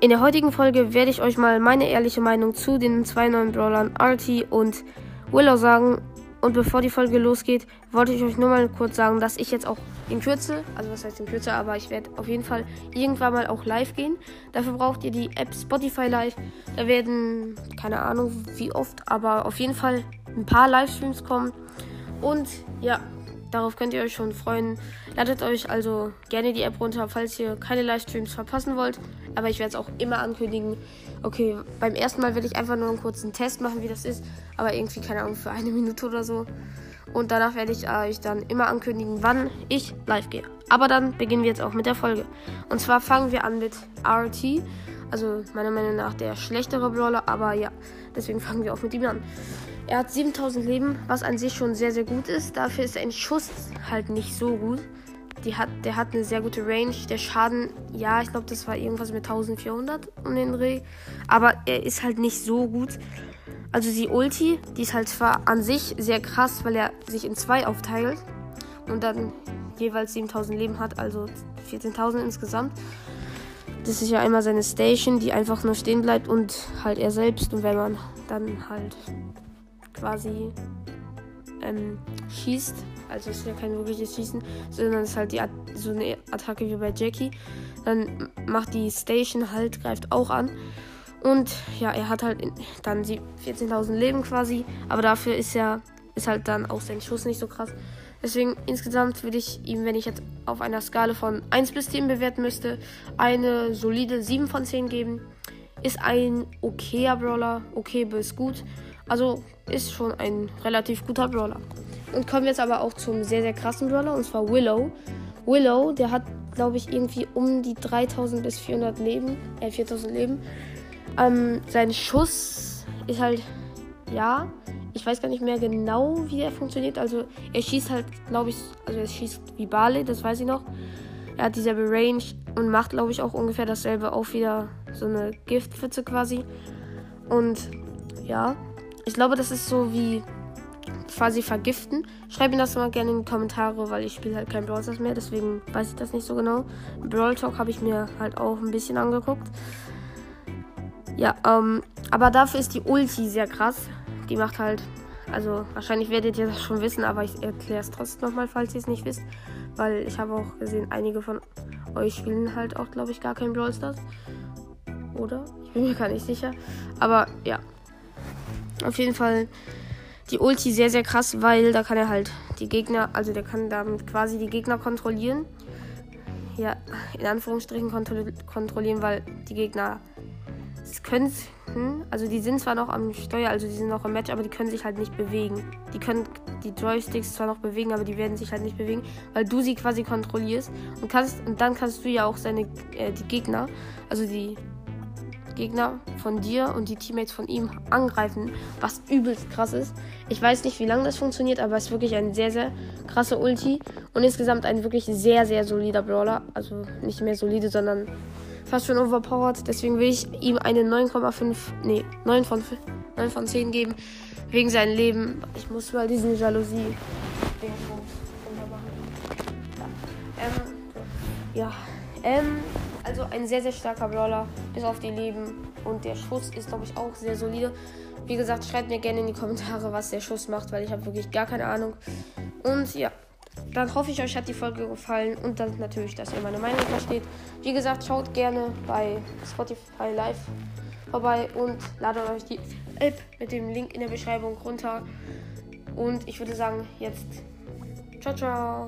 In der heutigen Folge werde ich euch mal meine ehrliche Meinung zu den zwei neuen Brawlern Artie und Willow sagen. Und bevor die Folge losgeht, wollte ich euch nur mal kurz sagen, dass ich jetzt auch in Kürze, also was heißt in Kürze, aber ich werde auf jeden Fall irgendwann mal auch live gehen. Dafür braucht ihr die App Spotify Live. Da werden, keine Ahnung wie oft, aber auf jeden Fall ein paar Livestreams kommen. Und ja, darauf könnt ihr euch schon freuen. Ladet euch also gerne die App runter, falls ihr keine Livestreams verpassen wollt. Aber ich werde es auch immer ankündigen. Okay, beim ersten Mal werde ich einfach nur einen kurzen Test machen, wie das ist. Aber irgendwie, keine Ahnung, für eine Minute oder so. Und danach werde ich euch dann immer ankündigen, wann ich live gehe. Aber dann beginnen wir jetzt auch mit der Folge. Und zwar fangen wir an mit RT. Also meiner Meinung nach der schlechtere Brawler. Aber ja, deswegen fangen wir auch mit ihm an. Er hat 7000 Leben, was an sich schon sehr, sehr gut ist. Dafür ist ein Schuss halt nicht so gut. Die hat, der hat eine sehr gute Range. Der Schaden, ja, ich glaube, das war irgendwas mit 1400 um den Dreh. Aber er ist halt nicht so gut. Also die Ulti, die ist halt zwar an sich sehr krass, weil er sich in zwei aufteilt und dann jeweils 7000 Leben hat, also 14.000 insgesamt. Das ist ja einmal seine Station, die einfach nur stehen bleibt und halt er selbst. Und wenn man dann halt quasi ähm, schießt. Also es ist ja kein wirkliches Schießen, sondern es ist halt die At so eine Attacke wie bei Jackie. Dann macht die Station halt, greift auch an. Und ja, er hat halt dann die 14.000 Leben quasi. Aber dafür ist er, ist halt dann auch sein Schuss nicht so krass. Deswegen insgesamt würde ich ihm, wenn ich jetzt auf einer Skala von 1 bis 10 bewerten müsste, eine solide 7 von 10 geben. Ist ein okayer Brawler, okay bis gut. Also ist schon ein relativ guter Brawler. Und kommen wir jetzt aber auch zum sehr, sehr krassen Brawler, und zwar Willow. Willow, der hat, glaube ich, irgendwie um die 3000 bis 400 Leben, äh, 4000 Leben. Ähm, sein Schuss ist halt, ja, ich weiß gar nicht mehr genau, wie er funktioniert. Also, er schießt halt, glaube ich, also er schießt wie Barley, das weiß ich noch. Er hat dieselbe Range und macht, glaube ich, auch ungefähr dasselbe, auch wieder so eine Giftpfütze quasi. Und ja, ich glaube, das ist so wie quasi vergiften. Schreibt mir das mal gerne in die Kommentare, weil ich spiele halt kein Brawl Stars mehr, deswegen weiß ich das nicht so genau. Brawl Talk habe ich mir halt auch ein bisschen angeguckt. Ja, ähm, aber dafür ist die Ulti sehr krass. Die macht halt, also wahrscheinlich werdet ihr das schon wissen, aber ich erkläre es trotzdem nochmal, falls ihr es nicht wisst. Weil ich habe auch gesehen, einige von euch spielen halt auch, glaube ich, gar kein Brawl Stars. Oder? Ich bin mir gar nicht sicher. Aber ja, auf jeden Fall die Ulti sehr, sehr krass, weil da kann er halt die Gegner, also der kann damit quasi die Gegner kontrollieren. Ja, in Anführungsstrichen kontro kontrollieren, weil die Gegner können, also die sind zwar noch am Steuer, also die sind noch im Match, aber die können sich halt nicht bewegen. Die können die Joysticks zwar noch bewegen, aber die werden sich halt nicht bewegen, weil du sie quasi kontrollierst und kannst und dann kannst du ja auch seine äh, die Gegner, also die Gegner von dir und die Teammates von ihm angreifen, was übelst krass ist. Ich weiß nicht, wie lange das funktioniert, aber es ist wirklich ein sehr, sehr krasser Ulti und insgesamt ein wirklich sehr, sehr solider Brawler. Also nicht mehr solide, sondern fast schon overpowered. Deswegen will ich ihm eine 9,5, nee, 9 von, 9 von 10 geben, wegen seinem Leben. Ich muss mal diesen Jalousie. Ja. Ähm, ja. Ähm, also ein sehr, sehr starker Brawler, bis auf die Leben. Und der Schuss ist, glaube ich, auch sehr solide. Wie gesagt, schreibt mir gerne in die Kommentare, was der Schuss macht, weil ich habe wirklich gar keine Ahnung. Und ja, dann hoffe ich, euch hat die Folge gefallen und dann natürlich, dass ihr meine Meinung versteht. Wie gesagt, schaut gerne bei Spotify Live vorbei und ladet euch die App mit dem Link in der Beschreibung runter. Und ich würde sagen, jetzt ciao, ciao.